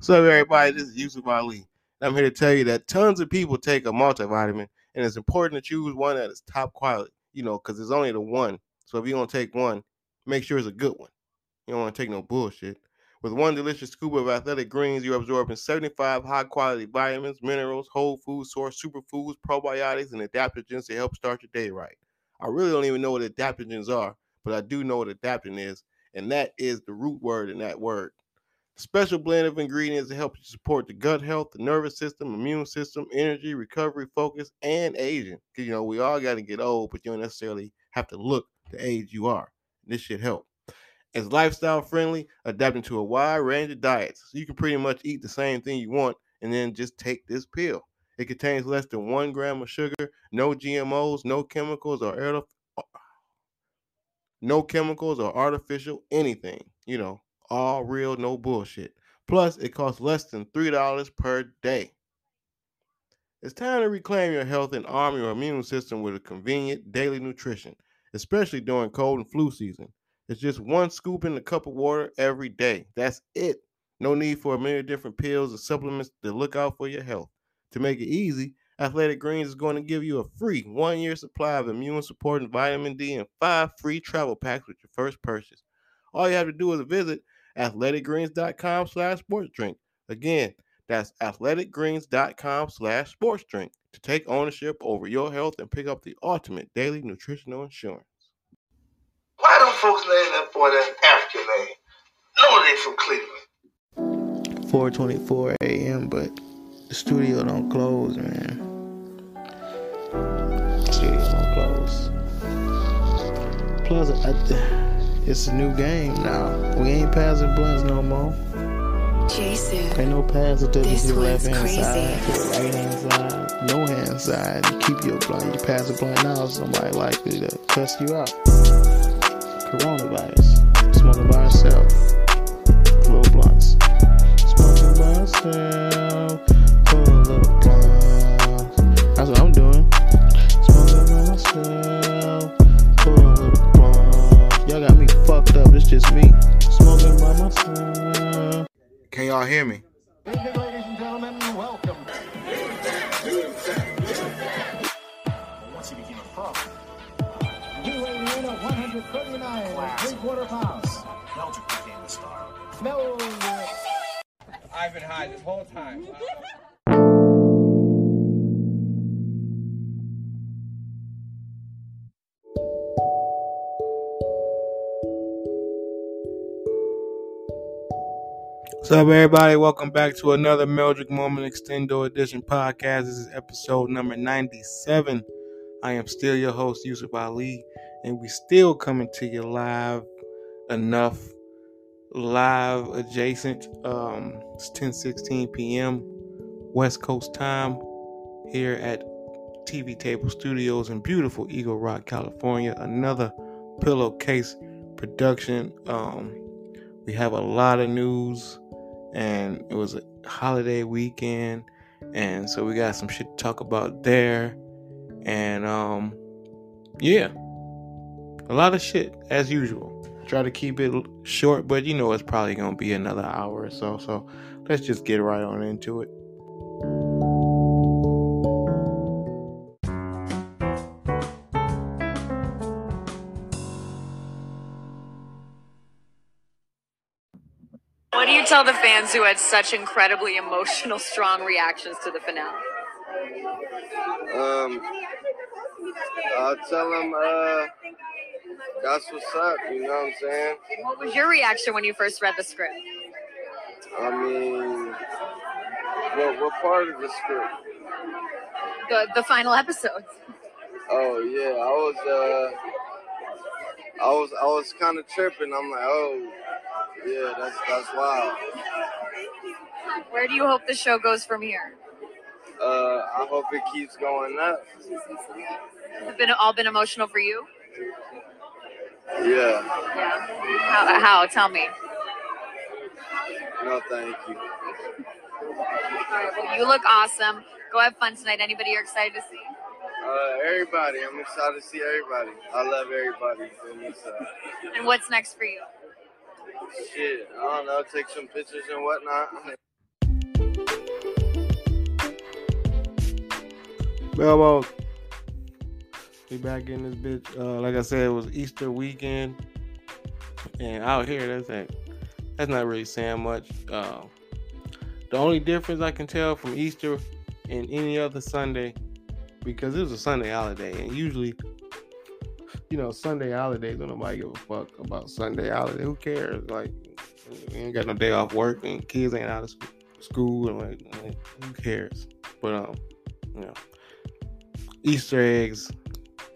What's up, everybody? This is Yusuf Ali. And I'm here to tell you that tons of people take a multivitamin, and it's important to choose one that is top quality, you know, because it's only the one. So if you're going to take one, make sure it's a good one. You don't want to take no bullshit. With one delicious scoop of athletic greens, you're absorbing 75 high quality vitamins, minerals, whole food source, superfoods, probiotics, and adaptogens to help start your day right. I really don't even know what adaptogens are, but I do know what adaptogen is, and that is the root word in that word. Special blend of ingredients that help you support the gut health, the nervous system, immune system, energy, recovery, focus, and aging. Because you know we all got to get old, but you don't necessarily have to look the age you are. This should help. It's lifestyle friendly, adapting to a wide range of diets. So you can pretty much eat the same thing you want and then just take this pill. It contains less than one gram of sugar, no GMOs, no chemicals or no chemicals or artificial anything. You know, all real, no bullshit. Plus, it costs less than $3 per day. It's time to reclaim your health and arm your immune system with a convenient daily nutrition, especially during cold and flu season. It's just one scoop in a cup of water every day. That's it. No need for a million different pills or supplements to look out for your health. To make it easy, Athletic Greens is going to give you a free one year supply of immune supporting vitamin D and five free travel packs with your first purchase. All you have to do is visit athleticgreens.com slash sports drink. Again, that's athleticgreens.com slash sports drink to take ownership over your health and pick up the ultimate daily nutritional insurance. Why don't folks name that boy that African name? No, they from Cleveland. 4:24 a.m. But the studio don't close, man. studio don't close. Plus, I, it's a new game now. We ain't passing blunts no more. Jason. Ain't no to This the was left hand crazy. side, to the right hand side, no hand side. You keep your blunt. You pass a blunt now, somebody likely to cuss you out. Coronavirus. Smoking by yourself. Little blunts. Smoking by yourself. Can y'all hear me? Ladies and gentlemen, welcome. Once he became a pro. You weighing in at 139 and three quarter pounds. Belgium became the star. No. I've been high this whole time. What's up, everybody? Welcome back to another Meldrick Moment Extendo Edition podcast. This is episode number 97. I am still your host, Yusuf Ali, and we still coming to you live enough, live adjacent. Um, it's 10:16 p.m. West Coast time here at TV Table Studios in beautiful Eagle Rock, California. Another pillowcase production. Um, we have a lot of news and it was a holiday weekend and so we got some shit to talk about there. And um yeah a lot of shit as usual. Try to keep it short but you know it's probably gonna be another hour or so so let's just get right on into it tell the fans who had such incredibly emotional, strong reactions to the finale? Um, I'll tell them, uh, that's what's up, you know what I'm saying? What was your reaction when you first read the script? I mean, what, what part of the script? The the final episode. Oh, yeah, I was, uh, I was, I was kind of tripping. I'm like, oh, yeah, that's, that's wild. Where do you hope the show goes from here? Uh, I hope it keeps going up. Has it been all been emotional for you? Yeah, Yeah. How? How? Tell me. no, thank you. All right. Well, you look awesome. Go have fun tonight. Anybody you're excited to see? Uh, everybody, I'm excited to see everybody. I love everybody. you feel me? So, And what's next for you? Shit, I don't know, take some pictures and whatnot. Belmo. We back in this bitch. Uh, like I said, it was Easter weekend, and out here, that's that. That's not really saying much. Uh, the only difference I can tell from Easter and any other Sunday, because it was a Sunday holiday, and usually, you know, Sunday holidays, don't nobody give a fuck about Sunday holiday. Who cares? Like, we ain't got no day off work, and kids ain't out of school, and like, who cares? But um, you know. Easter eggs,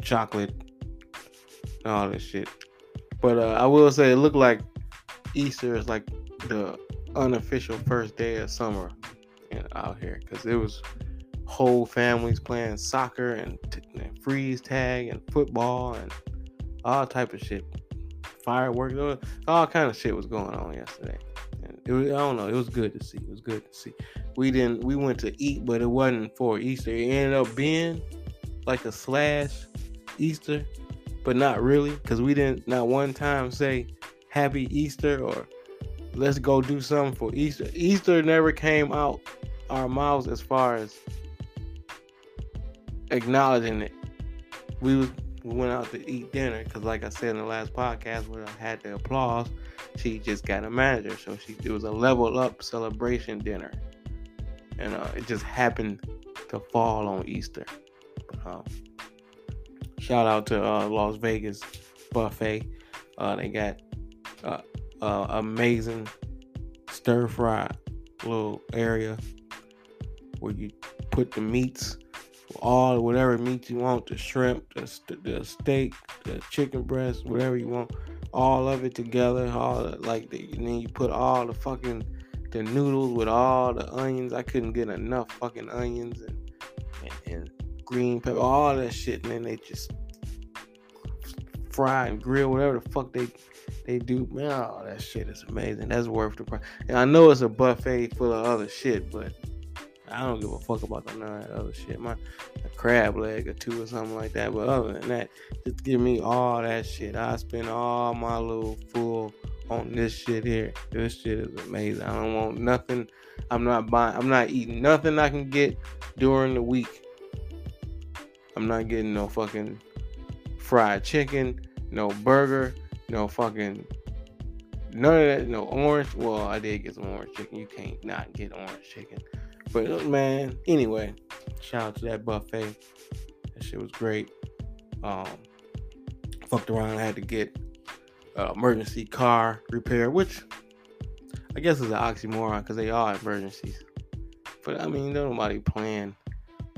chocolate, all this shit. But uh, I will say it looked like Easter is like the unofficial first day of summer out here because it was whole families playing soccer and, t- and, freeze tag and football and all type of shit, fireworks, all kind of shit was going on yesterday. And it was, I don't know, it was good to see. It was good to see. We didn't, we went to eat, but it wasn't for Easter. It ended up being like a slash Easter, but not really, because we didn't not one time say Happy Easter or let's go do something for Easter. Easter never came out our mouths as far as acknowledging it. We was, we went out to eat dinner because, like I said in the last podcast, where I had the applause, she just got a manager, so she it was a level up celebration dinner, and uh, it just happened to fall on Easter. Um, shout out to uh, Las Vegas buffet. Uh, they got uh, amazing stir fry little area where you put the meats, all whatever meat you want, the shrimp, the, the steak, the chicken breast, whatever you want, all of it together. All the, like, the, and then you put all the fucking the noodles with all the onions. I couldn't get enough fucking onions and and, and green pepper, all that shit, and then they just fry and grill whatever the fuck they they do. Man, all that shit is amazing. That's worth the price. And I know it's a buffet full of other shit, but I don't give a fuck about none of that other shit. My crab leg or two or something like that. But other than that, just give me all that shit. I spend all my little full on this shit here. This shit is amazing. I don't want nothing. I'm not buying. I'm not eating nothing I can get during the week I'm not getting no fucking fried chicken, no burger, no fucking none of that, no orange. Well, I did get some orange chicken. You can't not get orange chicken. But uh, man, anyway, shout out to that buffet. That shit was great. Um, fucked around. I had to get uh, emergency car repair, which I guess is an oxymoron because they are emergencies. But I mean, nobody plan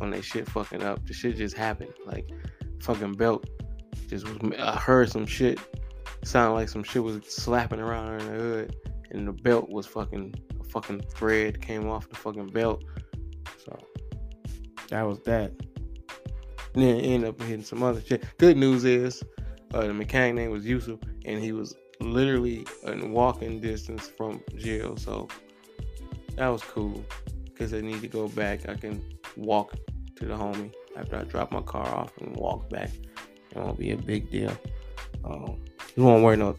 on that shit fucking up. The shit just happened. Like fucking belt just was. I heard some shit. Sounded like some shit was slapping around in the hood, and the belt was fucking. A fucking thread came off the fucking belt. So that was that. And then ended up hitting some other shit. Good news is, uh, the mechanic name was Yusuf, and he was literally in walking distance from jail. So that was cool. Because I need to go back. I can walk to the homie after I drop my car off and walk back. It won't be a big deal. Um, you won't wear no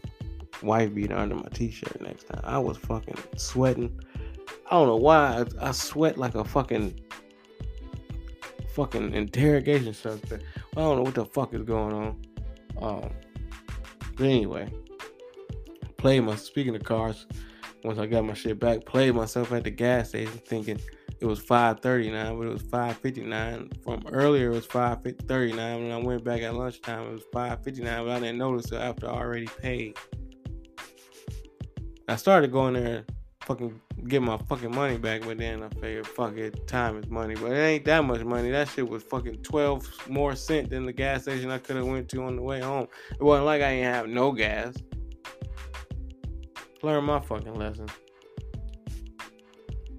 wife beater under my t-shirt next time. I was fucking sweating. I don't know why I, I sweat like a fucking fucking interrogation suspect. I don't know what the fuck is going on. Um, but anyway, play my speaking of cars. Once I got my shit back, played myself at the gas station thinking it was 5:39, but it was 5:59. From earlier, it was 5:39. When I went back at lunchtime, it was 5:59, but I didn't notice it after I already paid. I started going there, fucking get my fucking money back, but then I figured, fuck it, time is money. But it ain't that much money. That shit was fucking 12 more cent than the gas station I could have went to on the way home. It wasn't like I ain't have no gas. Learn my fucking lesson.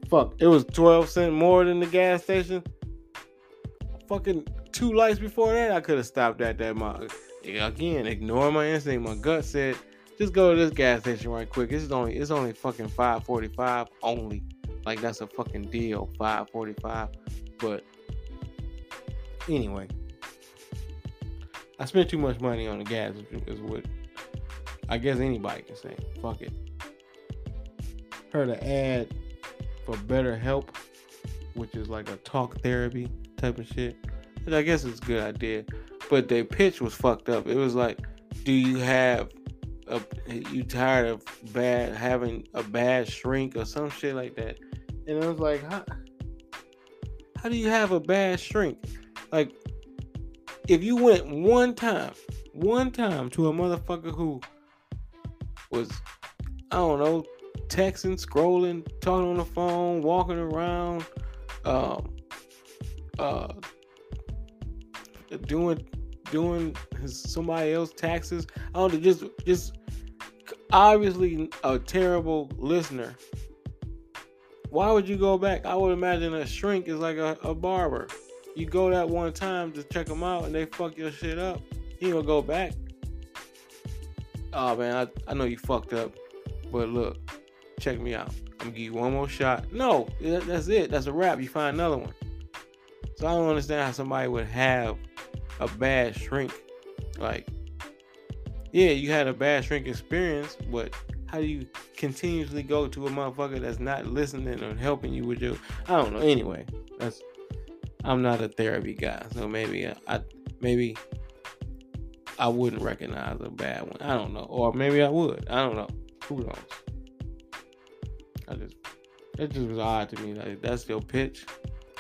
Fuck, it was 12 cent more than the gas station. Fucking two lights before that, I could have stopped at that. My again, ignore my instinct. My gut said, just go to this gas station right quick. It's only it's only fucking 545 only. Like that's a fucking deal, 545. But anyway, I spent too much money on the gas. Is what I guess anybody can say. Fuck it. Heard an ad for better help, which is like a talk therapy type of shit. I guess it's a good idea. But their pitch was fucked up. It was like, do you have a you tired of bad having a bad shrink or some shit like that? And I was like, how, how do you have a bad shrink? Like, if you went one time, one time to a motherfucker who was, I don't know, texting, scrolling, talking on the phone, walking around, um, uh, doing doing his somebody else taxes. I don't know, just just obviously a terrible listener. Why would you go back? I would imagine a shrink is like a, a barber. You go that one time to check them out and they fuck your shit up. You gonna go back. Oh man, I, I know you fucked up. But look, check me out. I'm gonna give you one more shot. No, that, that's it. That's a wrap. You find another one. So I don't understand how somebody would have a bad shrink. Like, yeah, you had a bad shrink experience, but how do you continuously go to a motherfucker that's not listening or helping you with your? I don't know. Anyway, that's I'm not a therapy guy, so maybe I, maybe I wouldn't recognize a bad one. I don't know, or maybe I would. I don't know. Who knows? I just it just was odd to me. Like that's your pitch,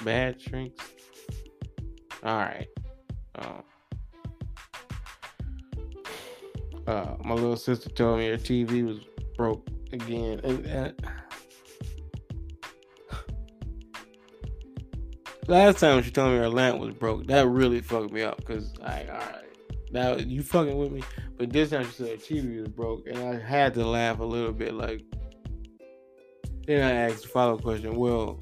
bad shrinks. All right. Um, uh, my little sister told me her TV was broke again, and, and last time she told me her lamp was broke, that really fucked me up. Cause I, all right, now you fucking with me. But this time she said her TV was broke, and I had to laugh a little bit. Like, then I asked the follow up question. Well,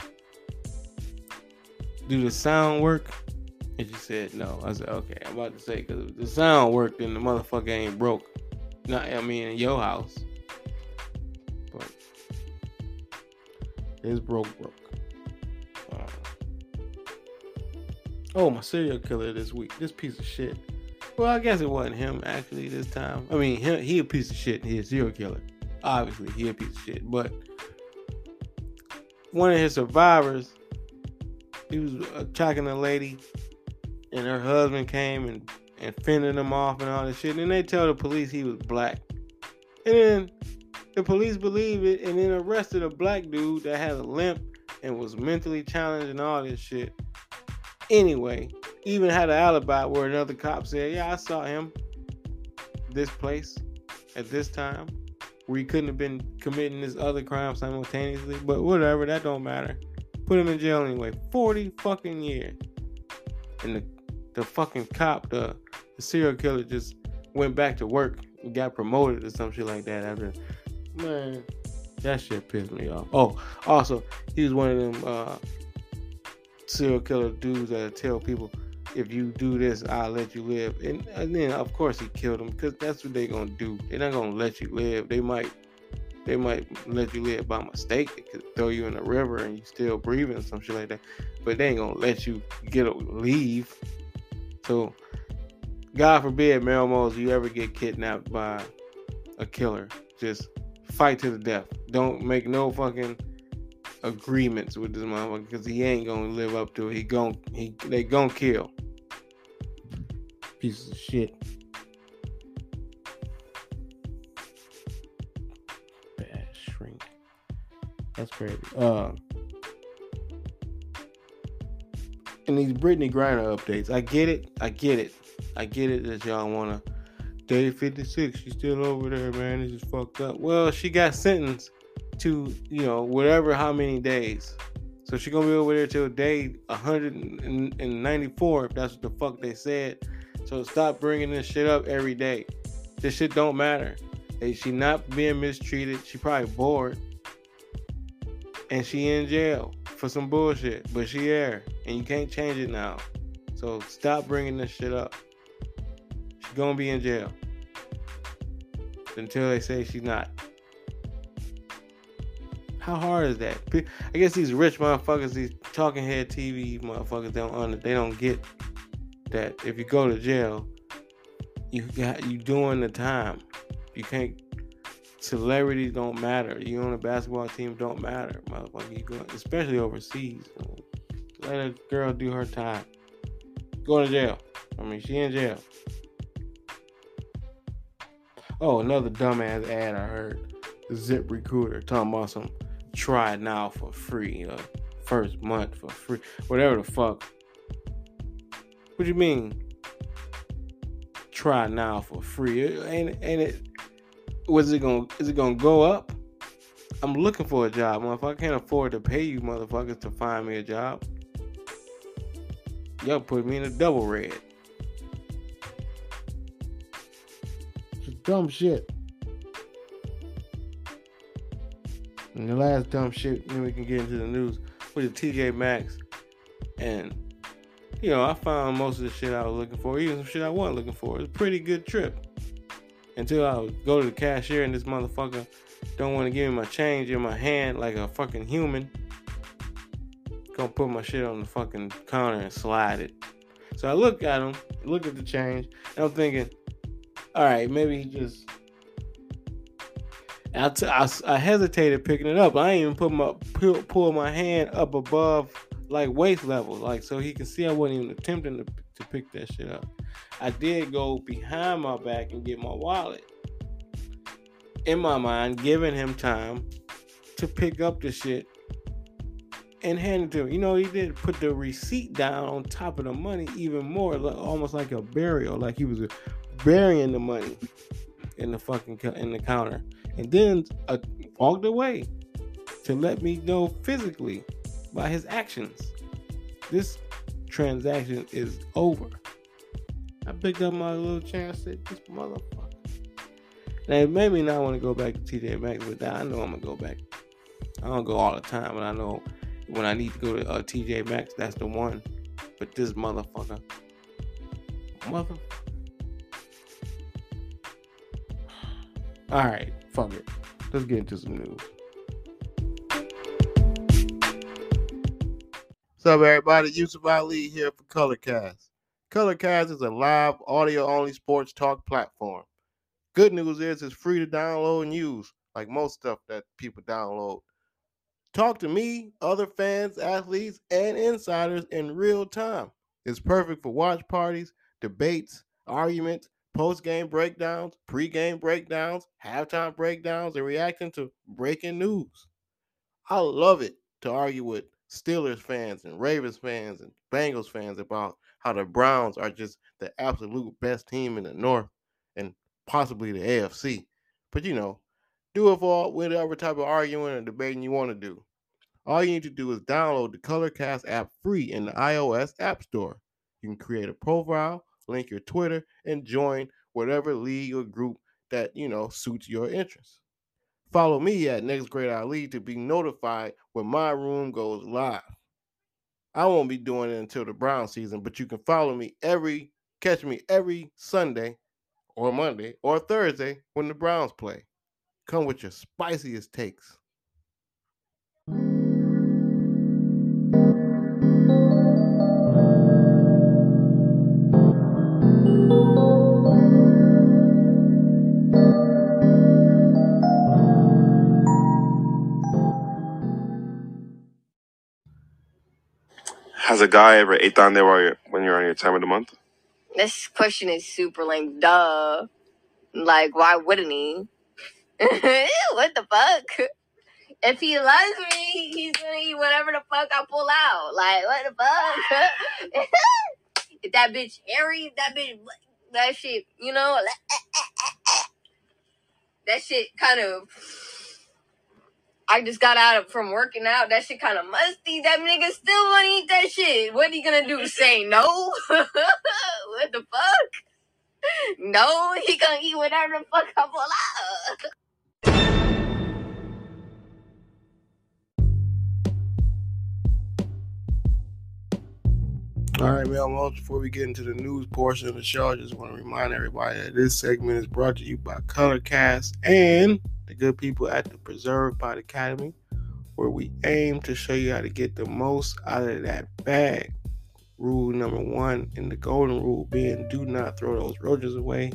do the sound work? And she said no. I said okay. I'm about to say because the sound worked, and the motherfucker ain't broke. Not I mean in your house, but it's broke, broke. Uh, oh, my serial killer this week. This piece of shit. Well, I guess it wasn't him actually this time. I mean, he, he a piece of shit. He a serial killer. Obviously, he a piece of shit. But one of his survivors, he was attacking a lady, and her husband came and and fending him off and all this shit. And then they tell the police he was black, and then the police believe it, and then arrested a black dude that had a limp and was mentally challenged and all this shit. Anyway, even had an alibi where another cop said, "Yeah, I saw him this place at this time." where he couldn't have been committing this other crime simultaneously. But whatever, that don't matter. Put him in jail anyway. 40 fucking years. And the, the fucking cop, the, the serial killer, just went back to work and got promoted or some shit like that after. Man, that shit pissed me off. Oh, also, he was one of them uh, serial killer dudes that tell people, if you do this, I'll let you live. And, and then of course he killed him because that's what they're gonna do. They're not gonna let you live. They might they might let you live by mistake. They could throw you in the river and you still breathing, some shit like that. But they ain't gonna let you get a leave. So God forbid, Melmos, you ever get kidnapped by a killer. Just fight to the death. Don't make no fucking agreements with this motherfucker because he ain't gonna live up to it. He gon' he they gonna kill. Piece of shit. Bad shrink. That's crazy. Uh, and these Brittney Griner updates. I get it. I get it. I get it that y'all wanna. Day 56, she's still over there, man. It's just fucked up. Well, she got sentenced to, you know, whatever how many days. So she gonna be over there till day 194, if that's what the fuck they said. So stop bringing this shit up every day. This shit don't matter. Hey, she not being mistreated. She probably bored, and she in jail for some bullshit. But she there, and you can't change it now. So stop bringing this shit up. She's gonna be in jail until they say she's not. How hard is that? I guess these rich motherfuckers, these talking head TV motherfuckers, don't under, they don't get that if you go to jail, you got you doing the time. You can't celebrities don't matter. You on a basketball team don't matter, motherfucker. You going, especially overseas. Let a girl do her time. Go to jail. I mean, she in jail. Oh, another dumbass ad I heard. Zip Recruiter talking about some try now for free. Uh, first month for free. Whatever the fuck. What do you mean? Try now for free. Ain't ain't it was it gonna is it gonna go up? I'm looking for a job, motherfucker. I can't afford to pay you motherfuckers to find me a job. Y'all put me in a double red. Just dumb shit. And the last dumb shit, then we can get into the news with the TJ Maxx. And, you know, I found most of the shit I was looking for, even some shit I wasn't looking for. It was a pretty good trip. Until I go to the cashier and this motherfucker don't want to give me my change in my hand like a fucking human. Gonna put my shit on the fucking counter and slide it. So I look at him, look at the change, and I'm thinking, all right, maybe he just I, t- I, I hesitated picking it up. I even put my pull, pull my hand up above like waist level, like so he can see I wasn't even attempting to, to pick that shit up. I did go behind my back and get my wallet. In my mind, giving him time to pick up the shit and hand it to him. You know, he did put the receipt down on top of the money even more, almost like a burial, like he was burying the money in the fucking in the counter and then uh, walked away to let me know physically by his actions. This transaction is over. I picked up my little chance at this motherfucker. Now it made me not want to go back to TJ Maxx, but I know I'm gonna go back. I don't go all the time, but I know when I need to go to uh, TJ Maxx, that's the one. But this motherfucker, mother. All right, fuck it. Let's get into some news. What's up, everybody? Yusuf Ali here for Colorcast. Colorcast is a live audio only sports talk platform. Good news is it's free to download and use, like most stuff that people download. Talk to me, other fans, athletes, and insiders in real time. It's perfect for watch parties, debates, arguments, post game breakdowns, pre game breakdowns, halftime breakdowns, and reacting to breaking news. I love it to argue with Steelers fans and Ravens fans and Bengals fans about how the Browns are just the absolute best team in the North and possibly the AFC. But you know, do it for whatever type of arguing or debating you want to do. All you need to do is download the Colorcast app free in the iOS App Store. You can create a profile, link your Twitter, and join whatever league or group that you know suits your interests. Follow me at Next Great Ali to be notified when my room goes live. I won't be doing it until the Brown season, but you can follow me every catch me every Sunday or Monday or Thursday when the Browns play. Come with your spiciest takes. Has a guy ever ate down there while you're, when you're on your time of the month? This question is super lame. Duh. Like, why wouldn't he? what the fuck? If he loves me, he's gonna eat whatever the fuck I pull out. Like, what the fuck? if that bitch hairy, that bitch, that shit, you know, that shit kind of. I just got out of, from working out. That shit kind of musty. That nigga still want to eat that shit. What he gonna do? Say no? what the fuck? No, he gonna eat whatever the fuck I pull out. All right, man. Well, before we get into the news portion of the show, I just want to remind everybody that this segment is brought to you by Colorcast and the good people at the Preserve Pod Academy, where we aim to show you how to get the most out of that bag. Rule number one, and the golden rule being do not throw those roaches away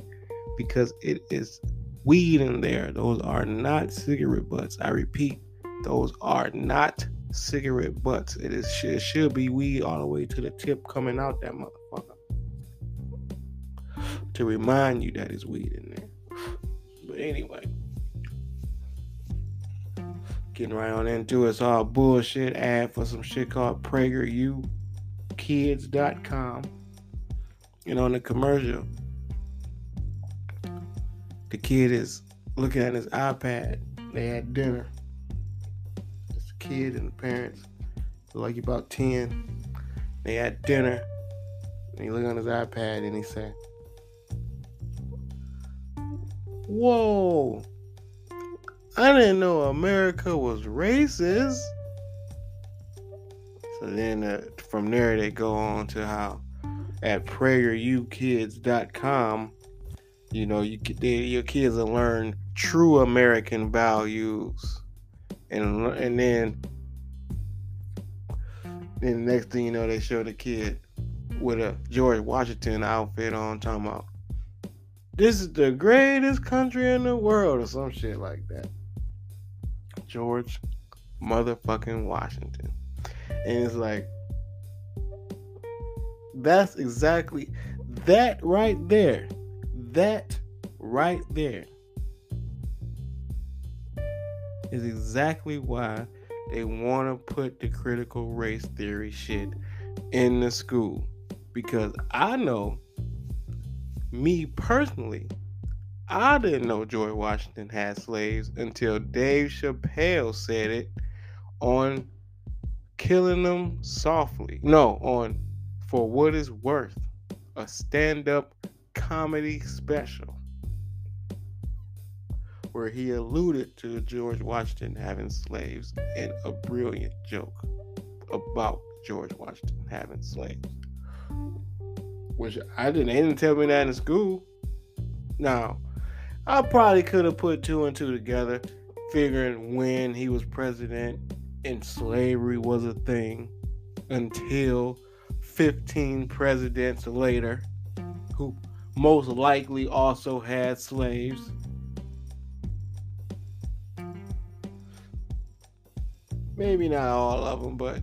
because it is weed in there. Those are not cigarette butts. I repeat, those are not cigarette butts. It is it should be weed all the way to the tip coming out that motherfucker. To remind you that it's weed in there. But anyway. Getting right on into it. It's all bullshit ad for some shit called PragerUkids.com. And on the commercial, the kid is looking at his iPad. They had dinner. It's the kid and the parents. Like about 10. They had dinner. And he looked on his iPad and he said, Whoa. I didn't know America was racist. So then uh, from there they go on to how at PragerUkids.com, you know, you they, your kids will learn true American values, and and then then the next thing you know, they show the kid with a George Washington outfit on, talking about this is the greatest country in the world or some shit like that. George motherfucking Washington. And it's like, that's exactly that right there. That right there is exactly why they want to put the critical race theory shit in the school. Because I know, me personally, I didn't know George Washington had slaves until Dave Chappelle said it on Killing Them Softly. No, on For What It's Worth, a stand up comedy special where he alluded to George Washington having slaves in a brilliant joke about George Washington having slaves. Which I didn't, they didn't tell me that in school. Now, I probably could have put two and two together, figuring when he was president and slavery was a thing until 15 presidents later, who most likely also had slaves. Maybe not all of them, but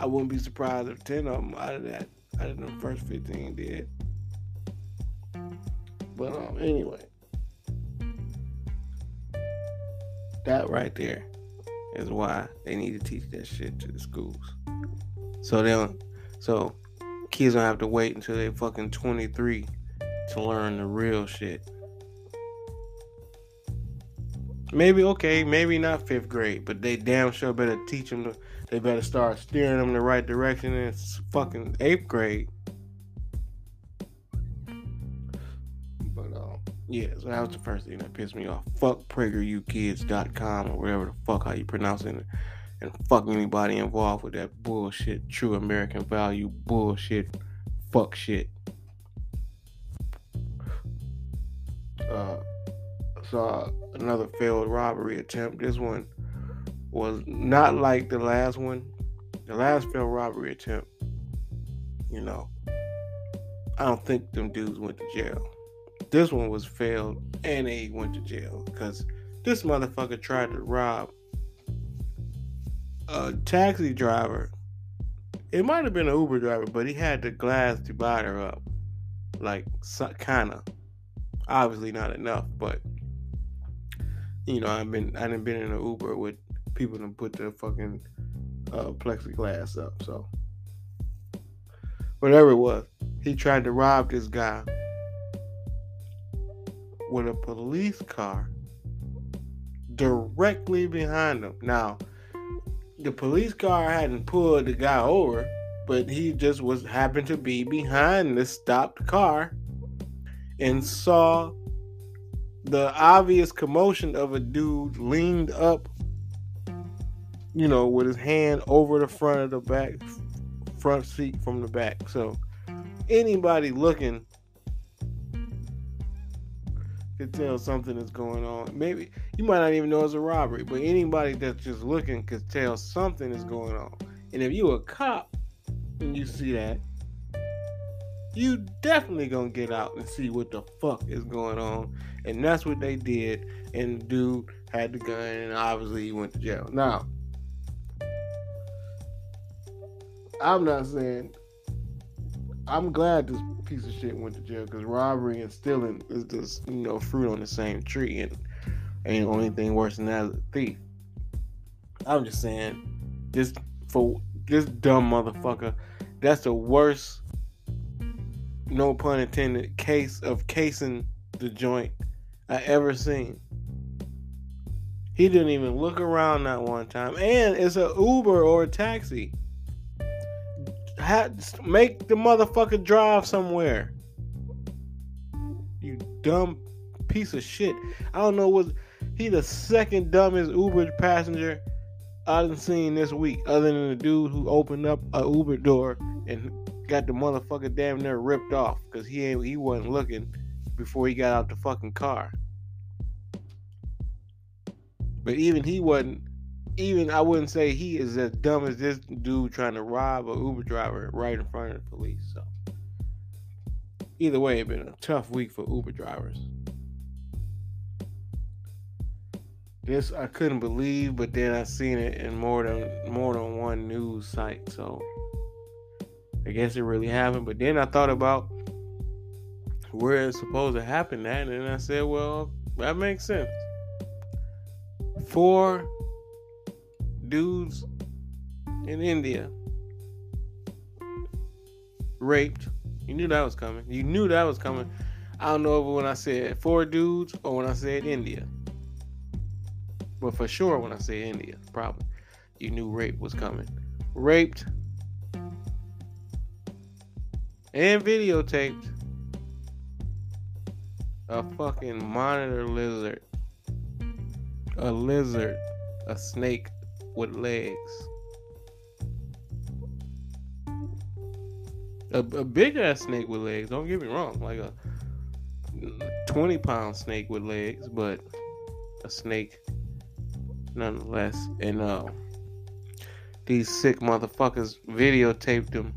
I wouldn't be surprised if 10 of them out of that, out of the first 15 did. But um, anyway, that right there is why they need to teach that shit to the schools. So they don't, so kids don't have to wait until they fucking 23 to learn the real shit. Maybe okay, maybe not fifth grade, but they damn sure better teach them. To, they better start steering them in the right direction in fucking eighth grade. Yeah, so that was the first thing that pissed me off. Fuck PragerUkids.com or whatever the fuck how you pronounce it, and fuck anybody involved with that bullshit, true American value bullshit, fuck shit. Uh, saw another failed robbery attempt. This one was not like the last one. The last failed robbery attempt, you know, I don't think them dudes went to jail. This one was failed and they went to jail because this motherfucker tried to rob a taxi driver. It might have been an Uber driver, but he had the glass divider up, like kind of. Obviously not enough, but you know, I've been I didn't been in an Uber with people to put the fucking uh, plexiglass up. So whatever it was, he tried to rob this guy with a police car directly behind him. Now, the police car hadn't pulled the guy over, but he just was happened to be behind the stopped car and saw the obvious commotion of a dude leaned up, you know, with his hand over the front of the back front seat from the back. So anybody looking tell something is going on. Maybe you might not even know it's a robbery, but anybody that's just looking could tell something is going on. And if you a cop and you see that, you definitely gonna get out and see what the fuck is going on. And that's what they did. And the dude had the gun, and obviously he went to jail. Now, I'm not saying. I'm glad this piece of shit went to jail because robbery and stealing is just you know fruit on the same tree, and ain't anything worse than that a thief. I'm just saying, this for this dumb motherfucker, that's the worst, no pun intended, case of casing the joint I ever seen. He didn't even look around that one time, and it's a Uber or a taxi. Make the motherfucker drive somewhere. You dumb piece of shit. I don't know what he the second dumbest Uber passenger I've seen this week, other than the dude who opened up a Uber door and got the motherfucker damn near ripped off because he ain't he wasn't looking before he got out the fucking car. But even he wasn't. Even I wouldn't say he is as dumb as this dude trying to rob a Uber driver right in front of the police. So either way, it's been a tough week for Uber drivers. This I couldn't believe, but then I seen it in more than more than one news site. So I guess it really happened. But then I thought about where it's supposed to happen at, and I said, well, that makes sense. Four dudes in India raped. You knew that was coming. You knew that was coming. I don't know if when I said four dudes or when I said India. But for sure, when I said India, probably you knew rape was coming. Raped and videotaped a fucking monitor lizard, a lizard, a snake with legs. A, a big ass snake with legs. Don't get me wrong, like a twenty pound snake with legs, but a snake nonetheless. And uh, these sick motherfuckers videotaped him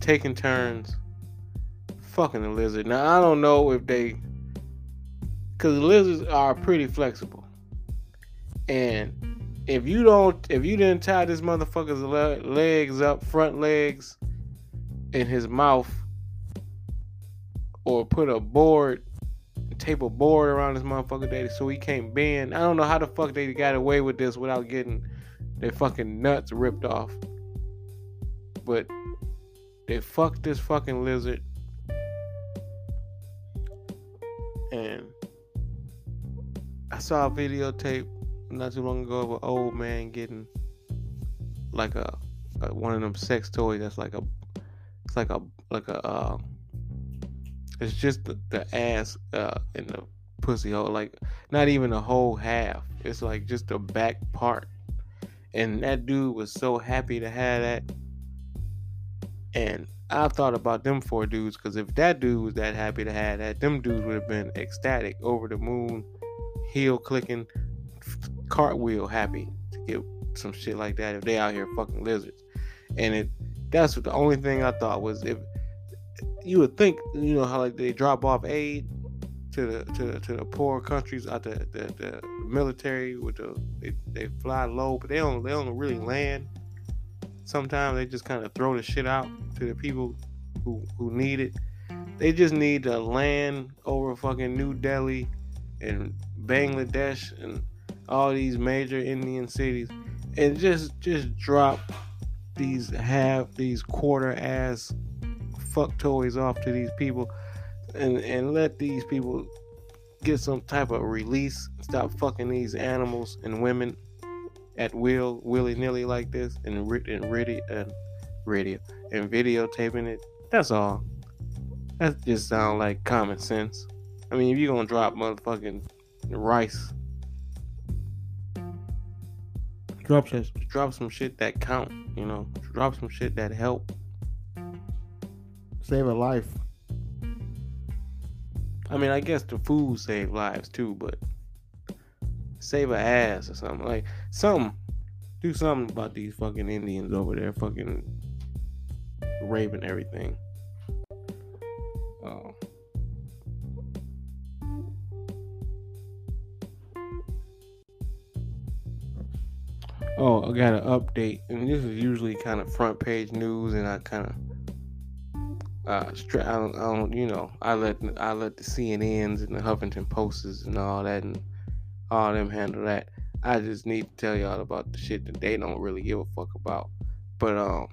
taking turns fucking the lizard. Now I don't know if they, because lizards are pretty flexible, and if you don't, if you didn't tie this motherfucker's legs up, front legs, in his mouth, or put a board tape a board around this motherfucker daddy so he can't bend. I don't know how the fuck they got away with this without getting their fucking nuts ripped off. But they fucked this fucking lizard. And I saw a videotape not too long ago of an old man getting like a, a one of them sex toys that's like a it's like a like a uh, it's just the, the ass uh, in the pussy hole, like not even a whole half. It's like just the back part. And that dude was so happy to have that. And I thought about them four dudes because if that dude was that happy to have that, them dudes would have been ecstatic, over the moon, heel clicking, cartwheel happy to get some shit like that if they out here fucking lizards. And it that's the only thing I thought was if you would think, you know, how like they drop off aid to the to the, to the poor countries out the, the, the military with the they, they fly low, but they don't they don't really mm-hmm. land. Sometimes they just kind of throw the shit out to the people who who need it. They just need to land over fucking New Delhi and Bangladesh and all these major Indian cities and just just drop these half these quarter ass fuck toys off to these people and and let these people get some type of release stop fucking these animals and women at will willy-nilly like this and and radio and radio and videotaping it. That's all. That just sound like common sense. I mean if you're gonna drop motherfucking rice drop drop some shit that count you know drop some shit that help save a life. I mean, I guess the food save lives too, but save a ass or something like something. Do something about these fucking Indians over there, fucking raping everything. Uh, oh, I got an update, and this is usually kind of front page news, and I kind of uh, I, don't, I don't, you know, I let I let the CNNs and the Huffington Posts and all that, and all them handle that. I just need to tell y'all about the shit that they don't really give a fuck about. But um,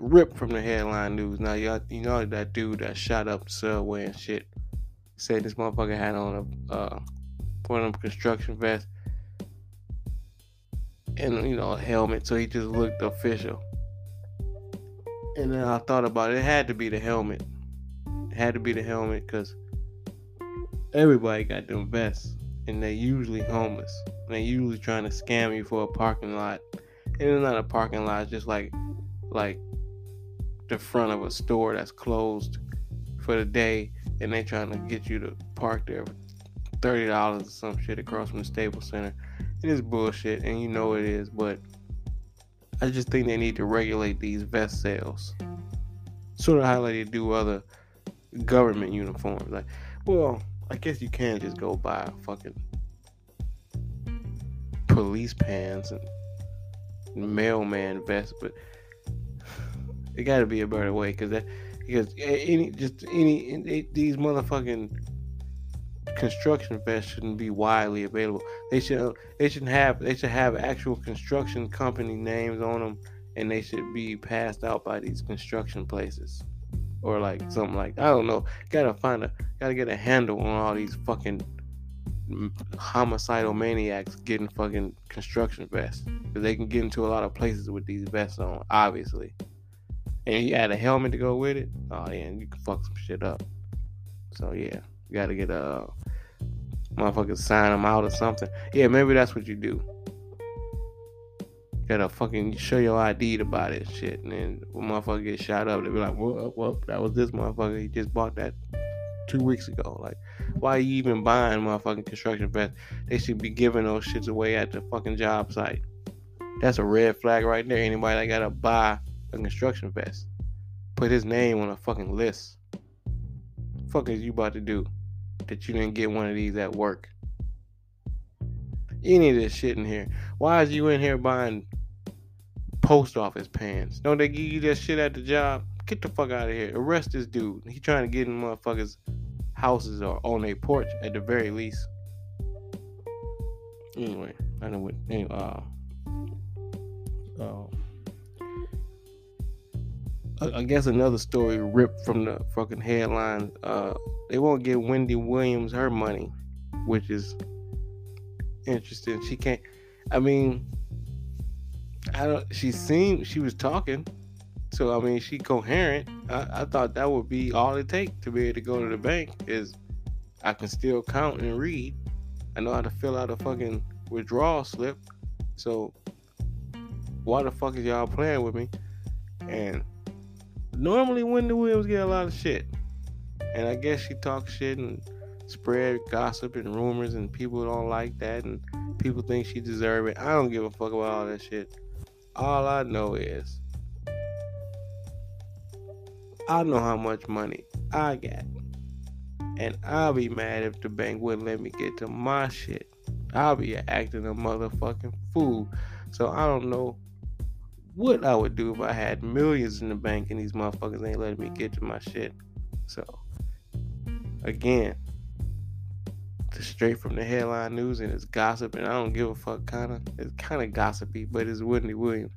rip from the headline news. Now y'all, you know that dude that shot up the subway and shit. Said this motherfucker had on a uh, one of them construction vests and you know a helmet, so he just looked official. And then I thought about it. It had to be the helmet. It had to be the helmet because everybody got them vests, and they usually homeless. And they usually trying to scam you for a parking lot. And it's not a parking lot, it's just like like the front of a store that's closed for the day, and they're trying to get you to park there thirty dollars or some shit across from the Staples Center. It is bullshit, and you know it is, but I just think they need to regulate these vest sales. Sort of how they do other government uniforms. Like, well, I guess you can just go buy fucking police pants and mailman vest, but it got to be a better way because that because any just any, any these motherfucking construction vests shouldn't be widely available. They should they should have they should have actual construction company names on them, and they should be passed out by these construction places, or like something like I don't know. Gotta find a gotta get a handle on all these fucking homicidal maniacs getting fucking construction vests because they can get into a lot of places with these vests on, obviously. And you add a helmet to go with it. Oh yeah, you can fuck some shit up. So yeah, you gotta get a motherfucker sign them out or something. Yeah, maybe that's what you do. You gotta fucking show your ID to buy this shit, and then when motherfucker get shot up, they be like, "Well, well, that was this motherfucker. He just bought that two weeks ago." Like, why are you even buying motherfucking construction vests? They should be giving those shits away at the fucking job site. That's a red flag right there. Anybody that gotta buy a construction vest, put his name on a fucking list. fuck is you about to do that you didn't get one of these at work? Any of this shit in here. Why is you in here buying post office pants? Don't they give you that shit at the job? Get the fuck out of here. Arrest this dude. He trying to get in motherfuckers' houses or on a porch at the very least. Anyway, I know what. Anyway, uh, uh, I guess another story ripped from the fucking headlines. Uh, they won't give Wendy Williams her money, which is interesting. She can't. I mean, I don't. She seemed she was talking, so I mean, she coherent. I, I thought that would be all it take to be able to go to the bank is I can still count and read. I know how to fill out a fucking withdrawal slip. So why the fuck is y'all playing with me? And normally Wendy Williams get a lot of shit. And I guess she talks shit and spread gossip and rumors and people don't like that and people think she deserve it. I don't give a fuck about all that shit. All I know is I know how much money I got. And I'll be mad if the bank wouldn't let me get to my shit. I'll be acting a motherfucking fool. So I don't know what I would do if I had millions in the bank and these motherfuckers ain't letting me get to my shit. So, again, straight from the headline news and it's gossip and I don't give a fuck kind of it's kind of gossipy but it's Wendy Williams.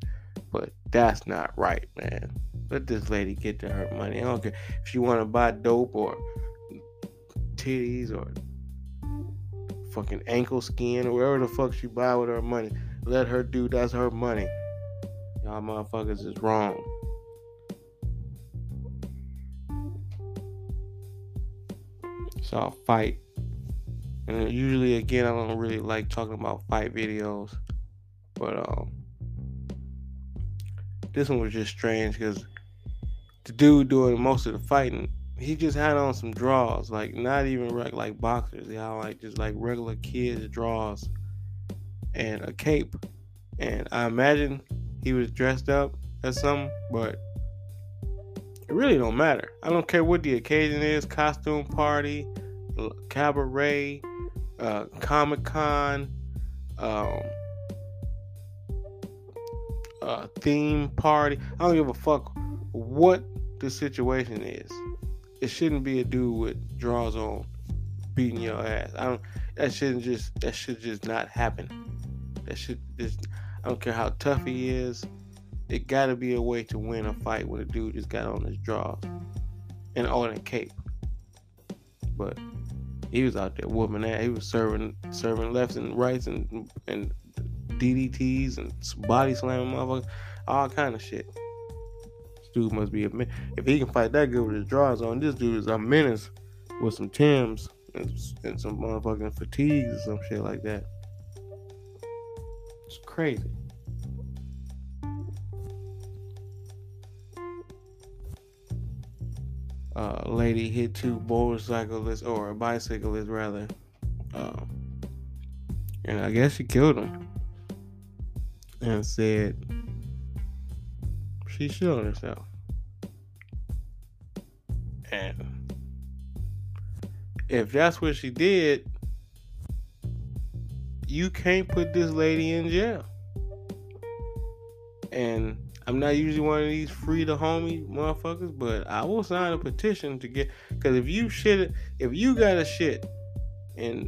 But that's not right man. Let this lady get to her money. I don't care if she want to buy dope or titties or fucking ankle skin or whatever the fuck she buy with her money. Let her do that's her money Y'all motherfuckers is wrong. So I'll fight. And usually again I don't really like talking about fight videos. But um this one was just strange because the dude doing most of the fighting, he just had on some drawers, like not even like, like boxers, know, like just like regular kids drawers and a cape. And I imagine he was dressed up as something, but It really don't matter. I don't care what the occasion is costume party, cabaret, uh, Comic Con, um, uh, theme party. I don't give a fuck what the situation is. It shouldn't be a dude with drawers on beating your ass. I don't. That shouldn't just. That should just not happen. That should just. I don't care how tough he is. It got to be a way to win a fight when a dude just got on his drawers and on a cape. But he was out there whooping that. He was serving serving lefts and rights and and DDTs and body slamming motherfuckers, all kind of shit. This dude must be a man. If he can fight that good with his drawers on, this dude is a menace with some Tims and, and some motherfucking fatigues or some shit like that. It's crazy. uh, lady hit two motorcyclists or a bicyclist rather, um, and I guess she killed him and said she shot herself. And if that's what she did, you can't put this lady in jail. And I'm not usually one of these free to homie motherfuckers, but I will sign a petition to get because if you shit, if you got a shit, and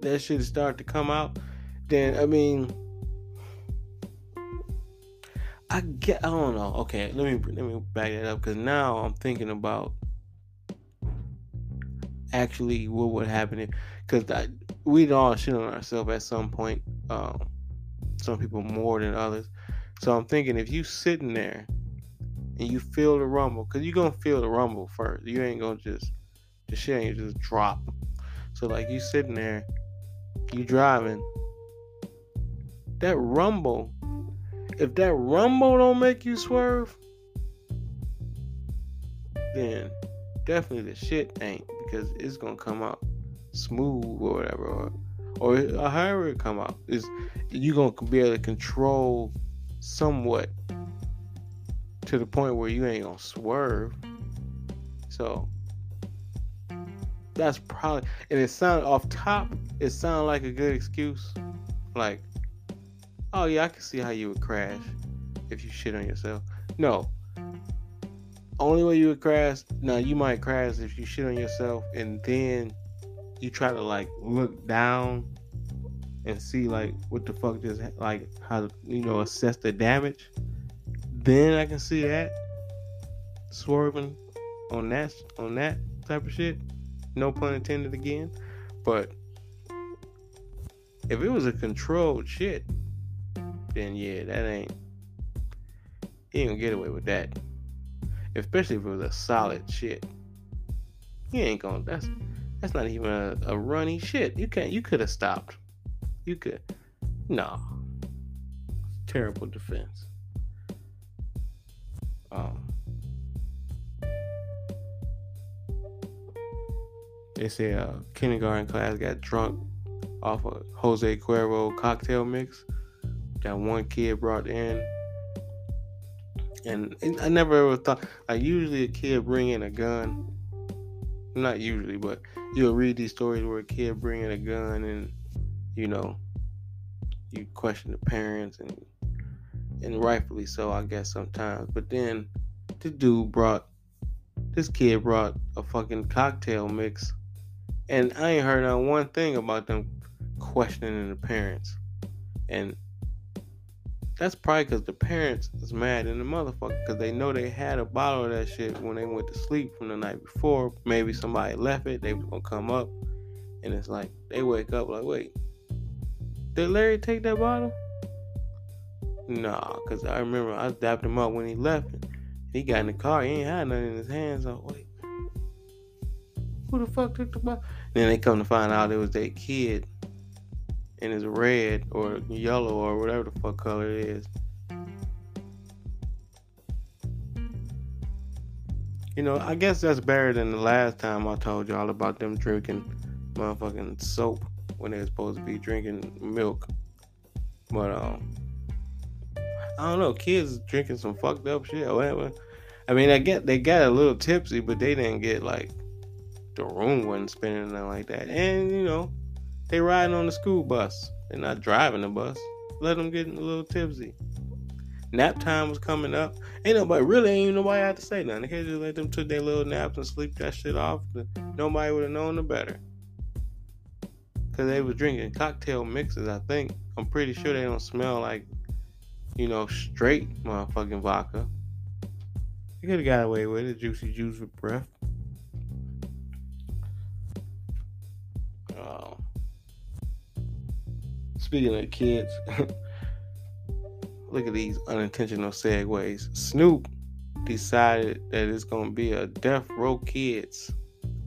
that shit start to come out, then I mean, I get I don't know. Okay, let me let me back that up because now I'm thinking about actually what would happen because we'd all shit on ourselves at some point. Um, some people more than others. So I'm thinking if you sitting there and you feel the rumble, because you're gonna feel the rumble first. You ain't gonna just the shit ain't just drop. So like you sitting there, you driving, that rumble, if that rumble don't make you swerve, then definitely the shit ain't because it's gonna come out smooth or whatever or or however it come out is you gonna be able to control somewhat to the point where you ain't gonna swerve. So that's probably and it sound off top, it sounded like a good excuse. Like, oh yeah, I can see how you would crash if you shit on yourself. No. Only way you would crash now you might crash if you shit on yourself and then you try to like look down and see like what the fuck just like how you know assess the damage, then I can see that swerving on that on that type of shit. No pun intended again, but if it was a controlled shit, then yeah, that ain't he ain't gonna get away with that. Especially if it was a solid shit. He ain't gonna that's that's not even a, a runny shit. You can't you could have stopped. You could. No. Terrible defense. Um, they say a kindergarten class got drunk off a Jose Cuervo cocktail mix that one kid brought in. And I never ever thought, like, usually a kid bring in a gun. Not usually, but you'll read these stories where a kid bringing a gun and you know, you question the parents and and rightfully so, I guess sometimes. But then the dude brought this kid brought a fucking cocktail mix, and I ain't heard on one thing about them questioning the parents, and that's probably because the parents is mad in the motherfucker because they know they had a bottle of that shit when they went to sleep from the night before. Maybe somebody left it. They gonna come up, and it's like they wake up like, wait, did Larry take that bottle? Nah, cause I remember I dapped him up when he left. He got in the car. He ain't had nothing in his hands. So wait, who the fuck took the bottle? Then they come to find out it was that kid, and it's red or yellow or whatever the fuck color it is. You know, I guess that's better than the last time I told y'all about them drinking motherfucking soap when they're supposed to be drinking milk. But um, I don't know, kids drinking some fucked up shit or whatever. I mean, I get they got a little tipsy, but they didn't get like the room wasn't spinning nothing like that. And you know, they riding on the school bus. They're not driving the bus. Let them get a little tipsy. Nap time was coming up. Ain't nobody really ain't nobody had to say nothing. They could just let them took their little naps and sleep that shit off. Nobody would have known the better. Cause they was drinking cocktail mixes, I think. I'm pretty sure they don't smell like, you know, straight motherfucking vodka. You could have got away with it, juicy juice with breath. Speaking of kids, look at these unintentional segues. Snoop decided that it's gonna be a Death Row Kids.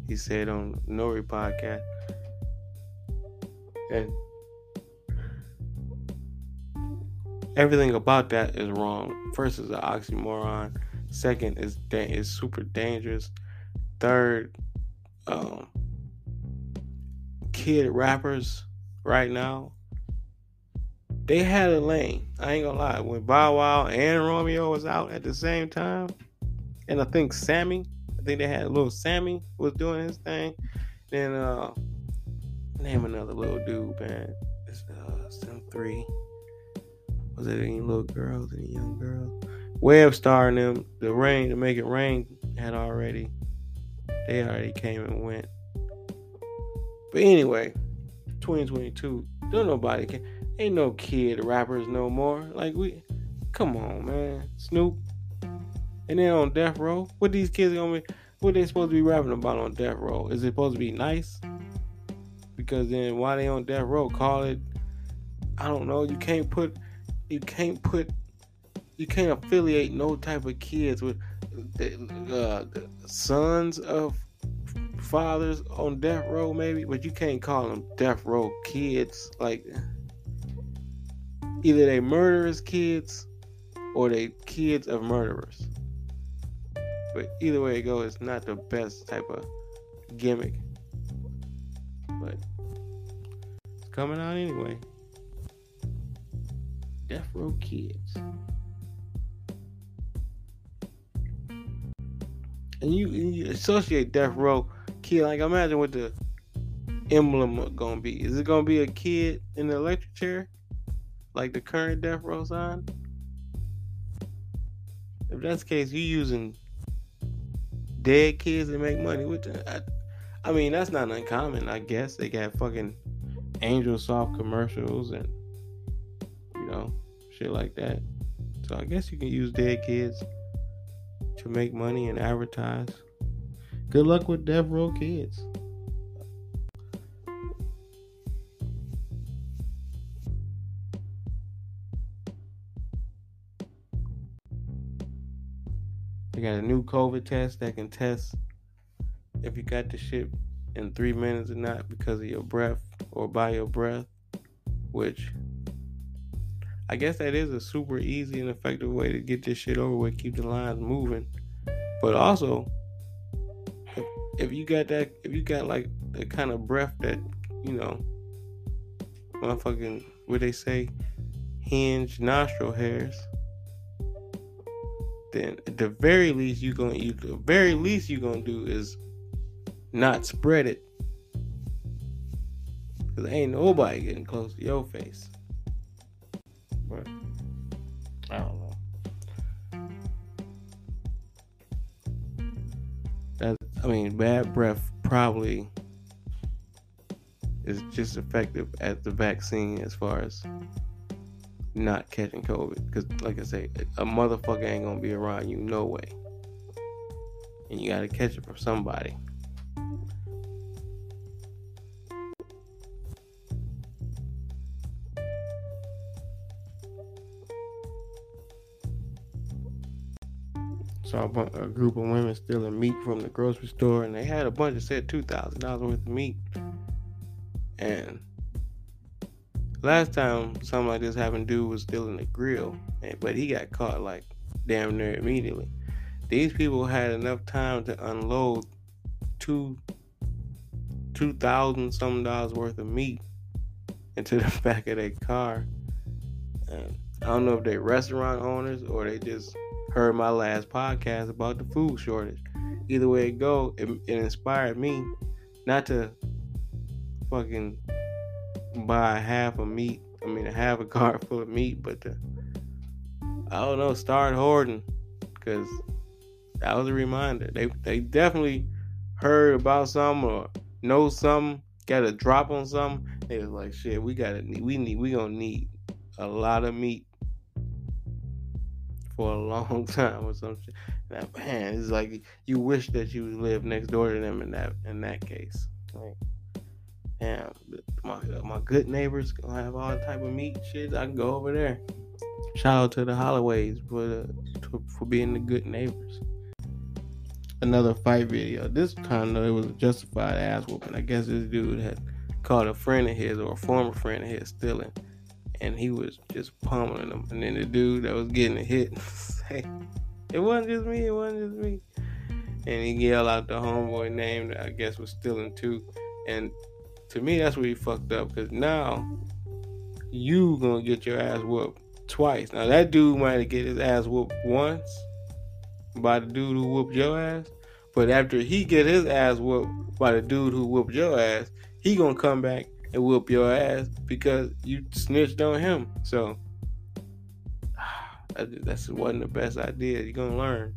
He said on Nori podcast. And everything about that is wrong. First is an oxymoron. Second is da- is super dangerous. Third, um, kid rappers right now, they had a lane. I ain't gonna lie. When Bow Wow and Romeo was out at the same time, and I think Sammy, I think they had a little Sammy was doing his thing. Then uh name another little dude, man. It's uh some three. Was it any little girls, any young girls? Webstar and them, the rain to make it rain had already they already came and went. But anyway, 2022, don't nobody can ain't no kid rappers no more. Like we come on, man. Snoop. And then on Death Row, what these kids gonna be what they supposed to be rapping about on Death Row? Is it supposed to be nice? Because then why they on Death Row? Call it I don't know, you can't put you can't put you can't affiliate no type of kids with uh, sons of fathers on death row, maybe, but you can't call them death row kids. Like either they murderers kids or they kids of murderers. But either way it goes, it's not the best type of gimmick. But it's coming out anyway. Death Row Kids. And you, you associate Death Row Kid, like imagine what the emblem gonna be. Is it gonna be a kid in the electric chair? Like the current Death Row sign? If that's the case, you using dead kids to make money with I, I mean, that's not uncommon, I guess. They got fucking Angel Soft commercials and you know, shit like that. So I guess you can use dead kids to make money and advertise. Good luck with Death Row Kids. COVID test that can test if you got the shit in three minutes or not because of your breath or by your breath, which I guess that is a super easy and effective way to get this shit over with, keep the lines moving. But also, if, if you got that, if you got like the kind of breath that, you know, motherfucking, what they say, hinge nostril hairs, then at the very least you gonna, you the very least you gonna do is not spread it, cause ain't nobody getting close to your face. But I don't know. That I mean, bad breath probably is just effective as the vaccine as far as not catching COVID. Because, like I say, a motherfucker ain't gonna be around you no way, and you gotta catch it from somebody. saw a group of women stealing meat from the grocery store, and they had a bunch that said two thousand dollars worth of meat. And last time something like this happened, dude was stealing a grill, but he got caught like damn near immediately. These people had enough time to unload two two thousand some dollars worth of meat into the back of their car. And I don't know if they're restaurant owners or they just heard my last podcast about the food shortage. Either way it go, it, it inspired me not to fucking buy half a meat. I mean, half a cart full of meat, but I don't know, start hoarding because that was a reminder. They they definitely heard about something or know something, got a drop on something. They was like, shit, we gotta need, we need, we gonna need a lot of meat for a long time or something. Now, man, it's like you wish that you lived next door to them in that in that case. Like, damn, my my good neighbors gonna have all type of meat shit. I can go over there. Shout out to the Holloways for the, for being the good neighbors. Another fight video. This time though, it was a justified ass whooping. I guess this dude had caught a friend of his or a former friend of his stealing, and he was just pummeling him. And then the dude that was getting hit, hey, it wasn't just me. It wasn't just me. And he yelled out the homeboy name that I guess was stealing too. And to me, that's where he fucked up because now you gonna get your ass whooped twice. Now that dude might get his ass whooped once by the dude who whooped your ass, but after he get his ass whooped by the dude who whooped your ass, he gonna come back and whoop your ass because you snitched on him. So that's wasn't the best idea. You're gonna learn.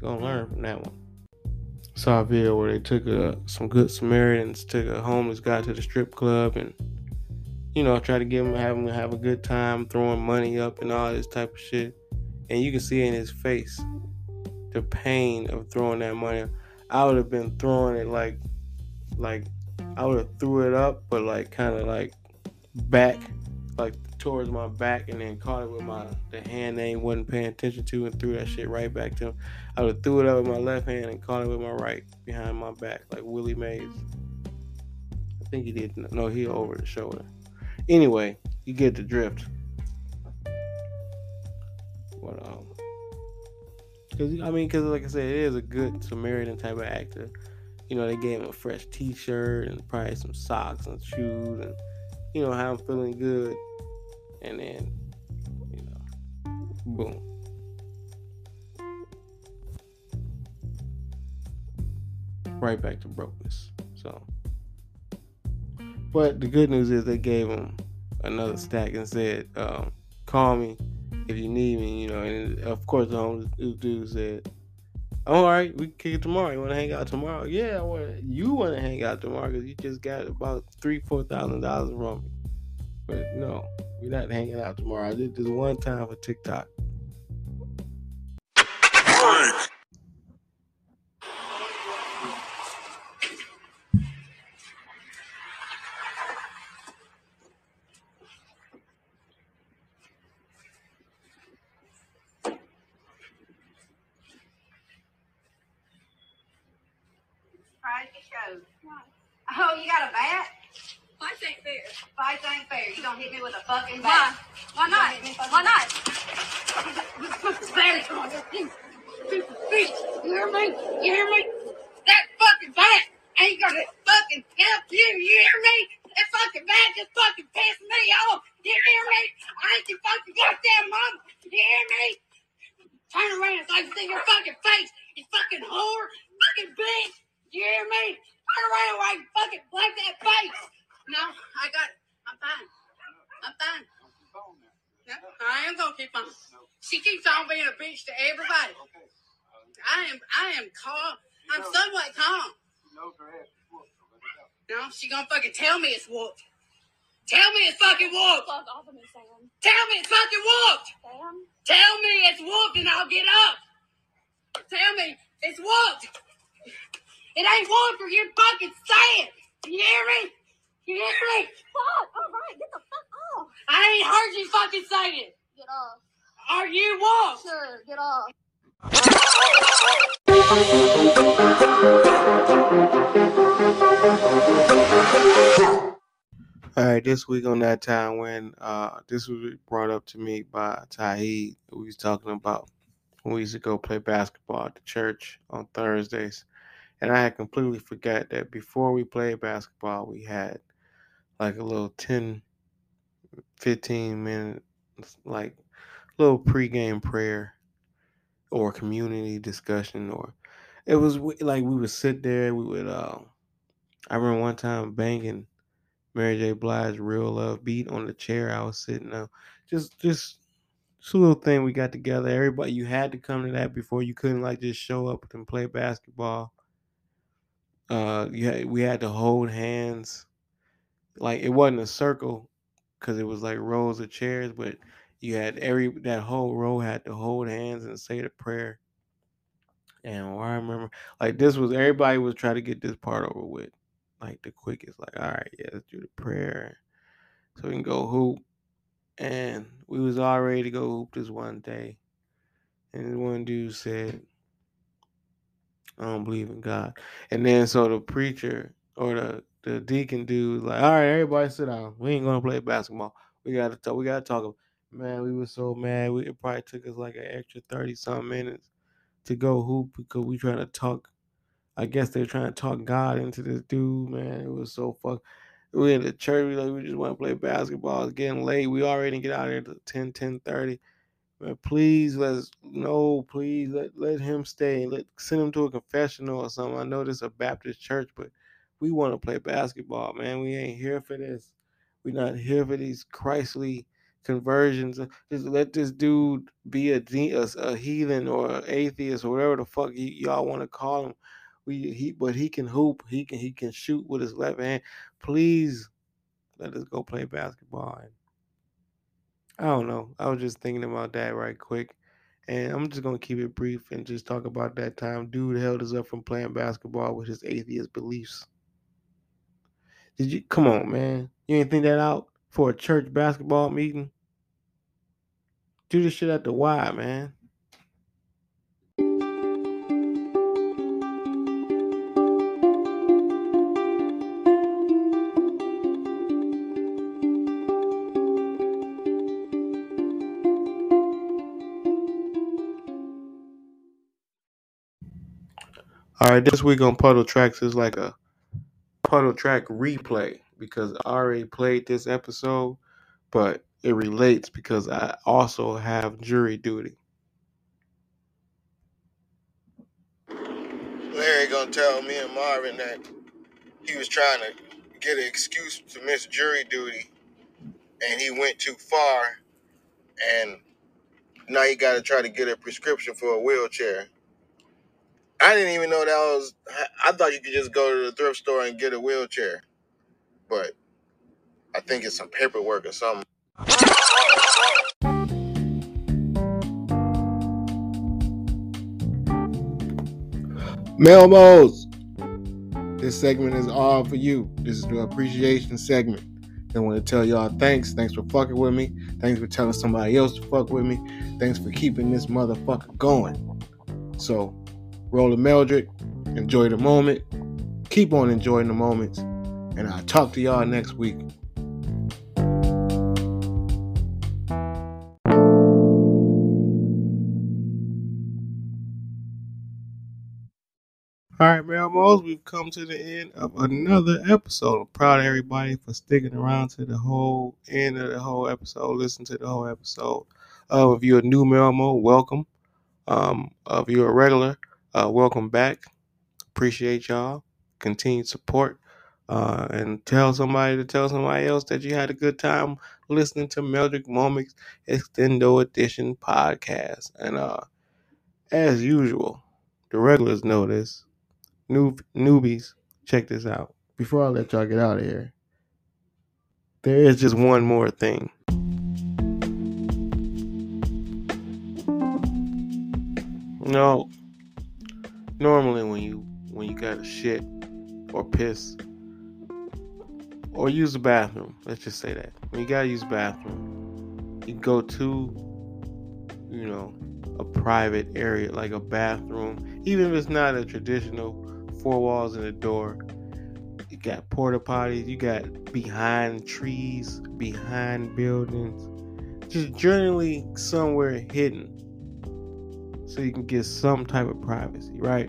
You're gonna learn from that one. Saw a video where they took a, some good Samaritans took a homeless guy to the strip club and you know, try to get him have him have a good time, throwing money up and all this type of shit. And you can see in his face the pain of throwing that money. I would have been throwing it like, like I would have threw it up, but like kind of like back, like towards my back, and then caught it with my the hand they wasn't paying attention to, and threw that shit right back to him. I would have threw it up with my left hand and caught it with my right behind my back, like Willie Mays. I think he did. No, he over the shoulder. Anyway, you get the drift. What um? Cause I mean, cause like I said, it is a good Samaritan type of actor. You know, they gave him a fresh T-shirt and probably some socks and shoes, and you know how I'm feeling good. And then, you know, boom. Right back to brokenness. So. But the good news is they gave him another stack and said, um, "Call me if you need me." You know, and of course the homeless dude said, "All right, we can kick it tomorrow. You want to hang out tomorrow? Yeah, I want. You want to hang out tomorrow because you just got about three, four thousand dollars from me. But no, we're not hanging out tomorrow. I did this one time for TikTok." Oh, you got a bat? Fights ain't fair. Fights ain't fair. You don't hit me with a fucking Why? bat? Why You not? Why not? Is on your feet. Feet. You hear me? You hear me? That fucking bat ain't gonna fucking help you. You hear me? That fucking bat just fucking pissed me off. You hear me? I ain't your fucking goddamn mama. You hear me? Turn around so I can see your fucking face. You fucking whore. Fucking bitch. You hear me? Turn around while you fucking black that face. No, I got it. I'm fine. I'm fine. No, I am gonna keep on. She keeps on being a bitch to everybody. I am I am calm. I'm somewhat calm. No, she gonna fucking tell me it's whooped. Tell me it's fucking whooped. Fuck off of me, Sam. Tell me it's fucking whooped. Tell me it's whooped and I'll get up. Tell me it's whooped. It ain't whooped or you fucking say it. You hear me? You hear me? Fuck! Alright, get the fuck off. I ain't heard you fucking say it. Get off. Are you whooped? Sure, get off. All right, this week on that time when uh this was brought up to me by Tahid, we was talking about when we used to go play basketball at the church on Thursdays. And I had completely forgot that before we played basketball, we had like a little 10, 15 minute, like little pregame prayer or community discussion or it was like we would sit there we would uh i remember one time banging mary j. Blige real love beat on the chair i was sitting on. Just just just a little thing we got together. Everybody you had to come to that before you couldn't like just show up and play basketball. Uh we had to hold hands like it wasn't a circle because it was like rows of chairs but you had every that whole row had to hold hands and say the prayer. And I remember like this was everybody was trying to get this part over with like the quickest like all right yeah let's do the prayer. So we can go hoop and we was all ready to go hoop this one day. And this one dude said I don't believe in God. And then so the preacher or the, the deacon dude like, all right, everybody sit down. We ain't gonna play basketball. We gotta talk. We gotta talk. Man, we were so mad. We it probably took us like an extra thirty some minutes to go hoop because we trying to talk. I guess they're trying to talk God into this dude. Man, it was so fuck. We in the church. We like we just want to play basketball. It's getting late. We already get out here to 10, 10 30. Man, please let's no, please let let him stay. Let send him to a confessional or something. I know this is a Baptist church, but we want to play basketball, man. We ain't here for this. We're not here for these Christly conversions. Uh, just let this dude be a a, a heathen or an atheist or whatever the fuck y- y'all want to call him. We he but he can hoop. He can he can shoot with his left hand. Please let us go play basketball. I don't know. I was just thinking about that right quick. And I'm just gonna keep it brief and just talk about that time dude held us up from playing basketball with his atheist beliefs. Did you come on, man? You ain't think that out for a church basketball meeting? Do this shit at the Y, man. All right, this week on Puddle Tracks is like a Puddle Track replay because I already played this episode, but it relates because I also have jury duty. Larry gonna tell me and Marvin that he was trying to get an excuse to miss jury duty, and he went too far, and now you got to try to get a prescription for a wheelchair. I didn't even know that was. I thought you could just go to the thrift store and get a wheelchair, but I think it's some paperwork or something. Melmos. This segment is all for you. This is the appreciation segment. I want to tell y'all thanks. Thanks for fucking with me. Thanks for telling somebody else to fuck with me. Thanks for keeping this motherfucker going. So, roll a Meldrick. Enjoy the moment. Keep on enjoying the moments. And I'll talk to y'all next week. All right, Melmos, we've come to the end of another episode. I'm proud of everybody for sticking around to the whole end of the whole episode. Listen to the whole episode. Uh, if you're a new Melmo, welcome. Um, if you're a regular, uh, welcome back. Appreciate y'all. Continued support. Uh, and tell somebody to tell somebody else that you had a good time listening to Meldrick Moments Extendo Edition podcast. And uh, as usual, the regulars know this. New newbies, check this out. Before I let y'all get out of here, there is just one more thing. No, normally when you when you got to shit or piss or use the bathroom, let's just say that when you gotta use the bathroom, you go to you know a private area like a bathroom, even if it's not a traditional four walls and a door. You got porta potties, you got behind trees, behind buildings, just generally somewhere hidden so you can get some type of privacy, right?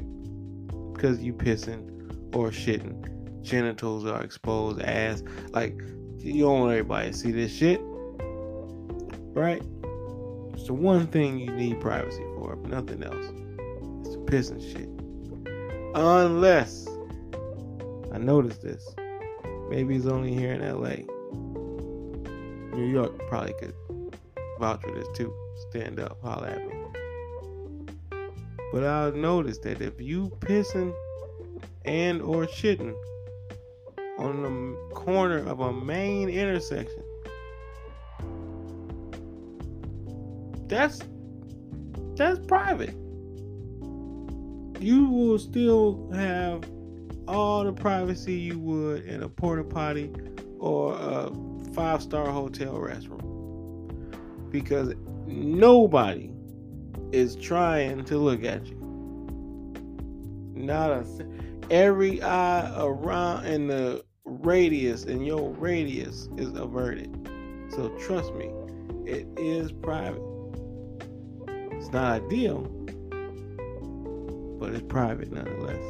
Because you pissing or shitting, genitals are exposed, ass, like you don't want everybody to see this shit, right? It's the one thing you need privacy for, if nothing else. It's the pissing shit. Unless I noticed this. Maybe it's only here in LA. New York probably could vouch for this too. Stand up, holler at me. But I noticed that if you pissing and or shitting on the corner of a main intersection, that's that's private. You will still have all the privacy you would in a porta potty or a five star hotel restroom because nobody is trying to look at you. Not a every eye around in the radius in your radius is averted. So trust me, it is private. It's not ideal, but it's private nonetheless.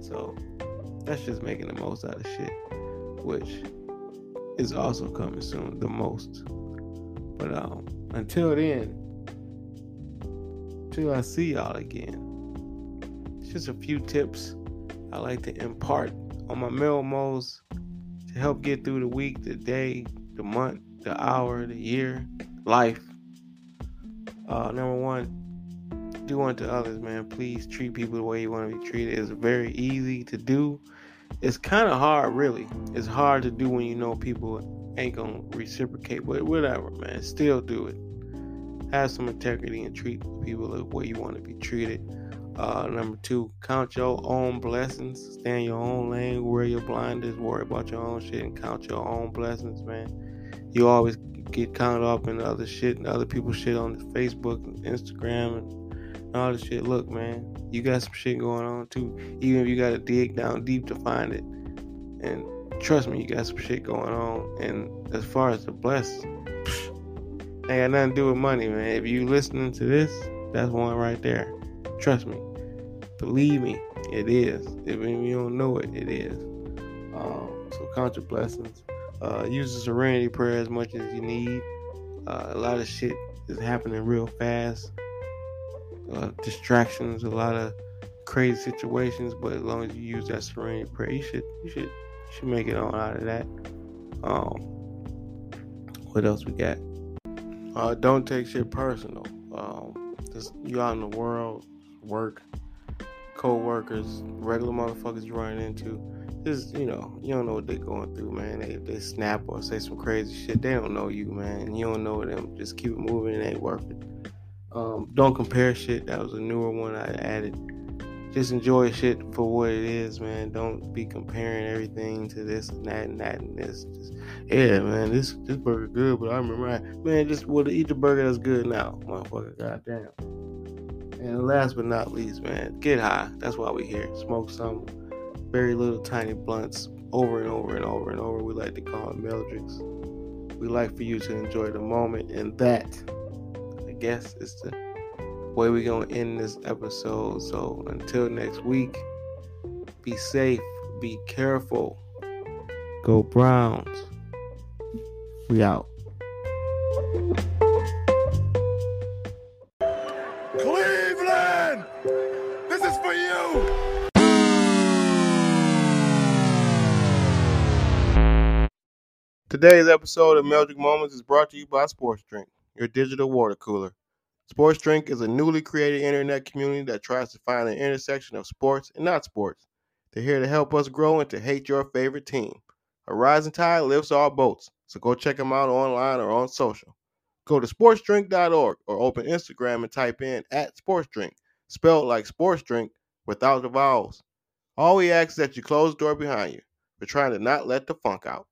So that's just making the most out of shit, which is also coming soon, the most. But um, until then, I see y'all again, just a few tips I like to impart on my Melmos to help get through the week, the day, the month, the hour, the year, life. Uh, number one, do unto others, man. Please treat people the way you want to be treated. It's very easy to do. It's kind of hard, really. It's hard to do when you know people ain't gonna reciprocate, but whatever, man. Still do it. Have some integrity and treat people the way you want to be treated. Uh, number two, count your own blessings. Stay in your own lane. Wear your blinders. Worry about your own shit and count your own blessings, man. You always get caught up in other shit and other people's shit on Facebook and Instagram and all this shit. Look, man, you got some shit going on too. Even if you got to dig down deep to find it. And trust me, you got some shit going on. And as far as the blessing, ain't got nothing to do with money, man. If you listening to this, that's one right there. Trust me. Believe me, it is. If you don't know it, it is. Um, so your blessings. Uh, use the serenity prayer as much as you need. Uh, a lot of shit is happening real fast. Uh, distractions, a lot of crazy situations. But as long as you use that serenity prayer, you should you should you should make it on out of that. Um, what else we got? Uh, don't take shit personal. Um, just you out in the world, work, co-workers, regular motherfuckers you running into. Just you know, you don't know what they're going through, man. They they snap or say some crazy shit. They don't know you, man. You don't know them. Just keep it moving. It ain't worth it. Um, don't compare shit. That was a newer one I added. Just enjoy shit for what it is, man. Don't be comparing everything to this and that and that and this. Just, yeah, man, this this burger good, but I remember, I, man, just well, eat the burger that's good now, motherfucker. Goddamn. And last but not least, man, get high. That's why we here. Smoke some very little tiny blunts over and over and over and over. We like to call them Meldricks. We like for you to enjoy the moment, and that, I guess, is the way we're gonna end this episode. So until next week, be safe, be careful. Go Browns. We out. Cleveland! This is for you! Today's episode of Meldrick Moments is brought to you by Sports Drink, your digital water cooler. Sports Drink is a newly created internet community that tries to find the intersection of sports and not sports. They're here to help us grow and to hate your favorite team. A rising tide lifts all boats, so go check them out online or on social. Go to sportsdrink.org or open Instagram and type in at sportsdrink, spelled like sports drink without the vowels. All we ask is that you close the door behind you. We're trying to not let the funk out.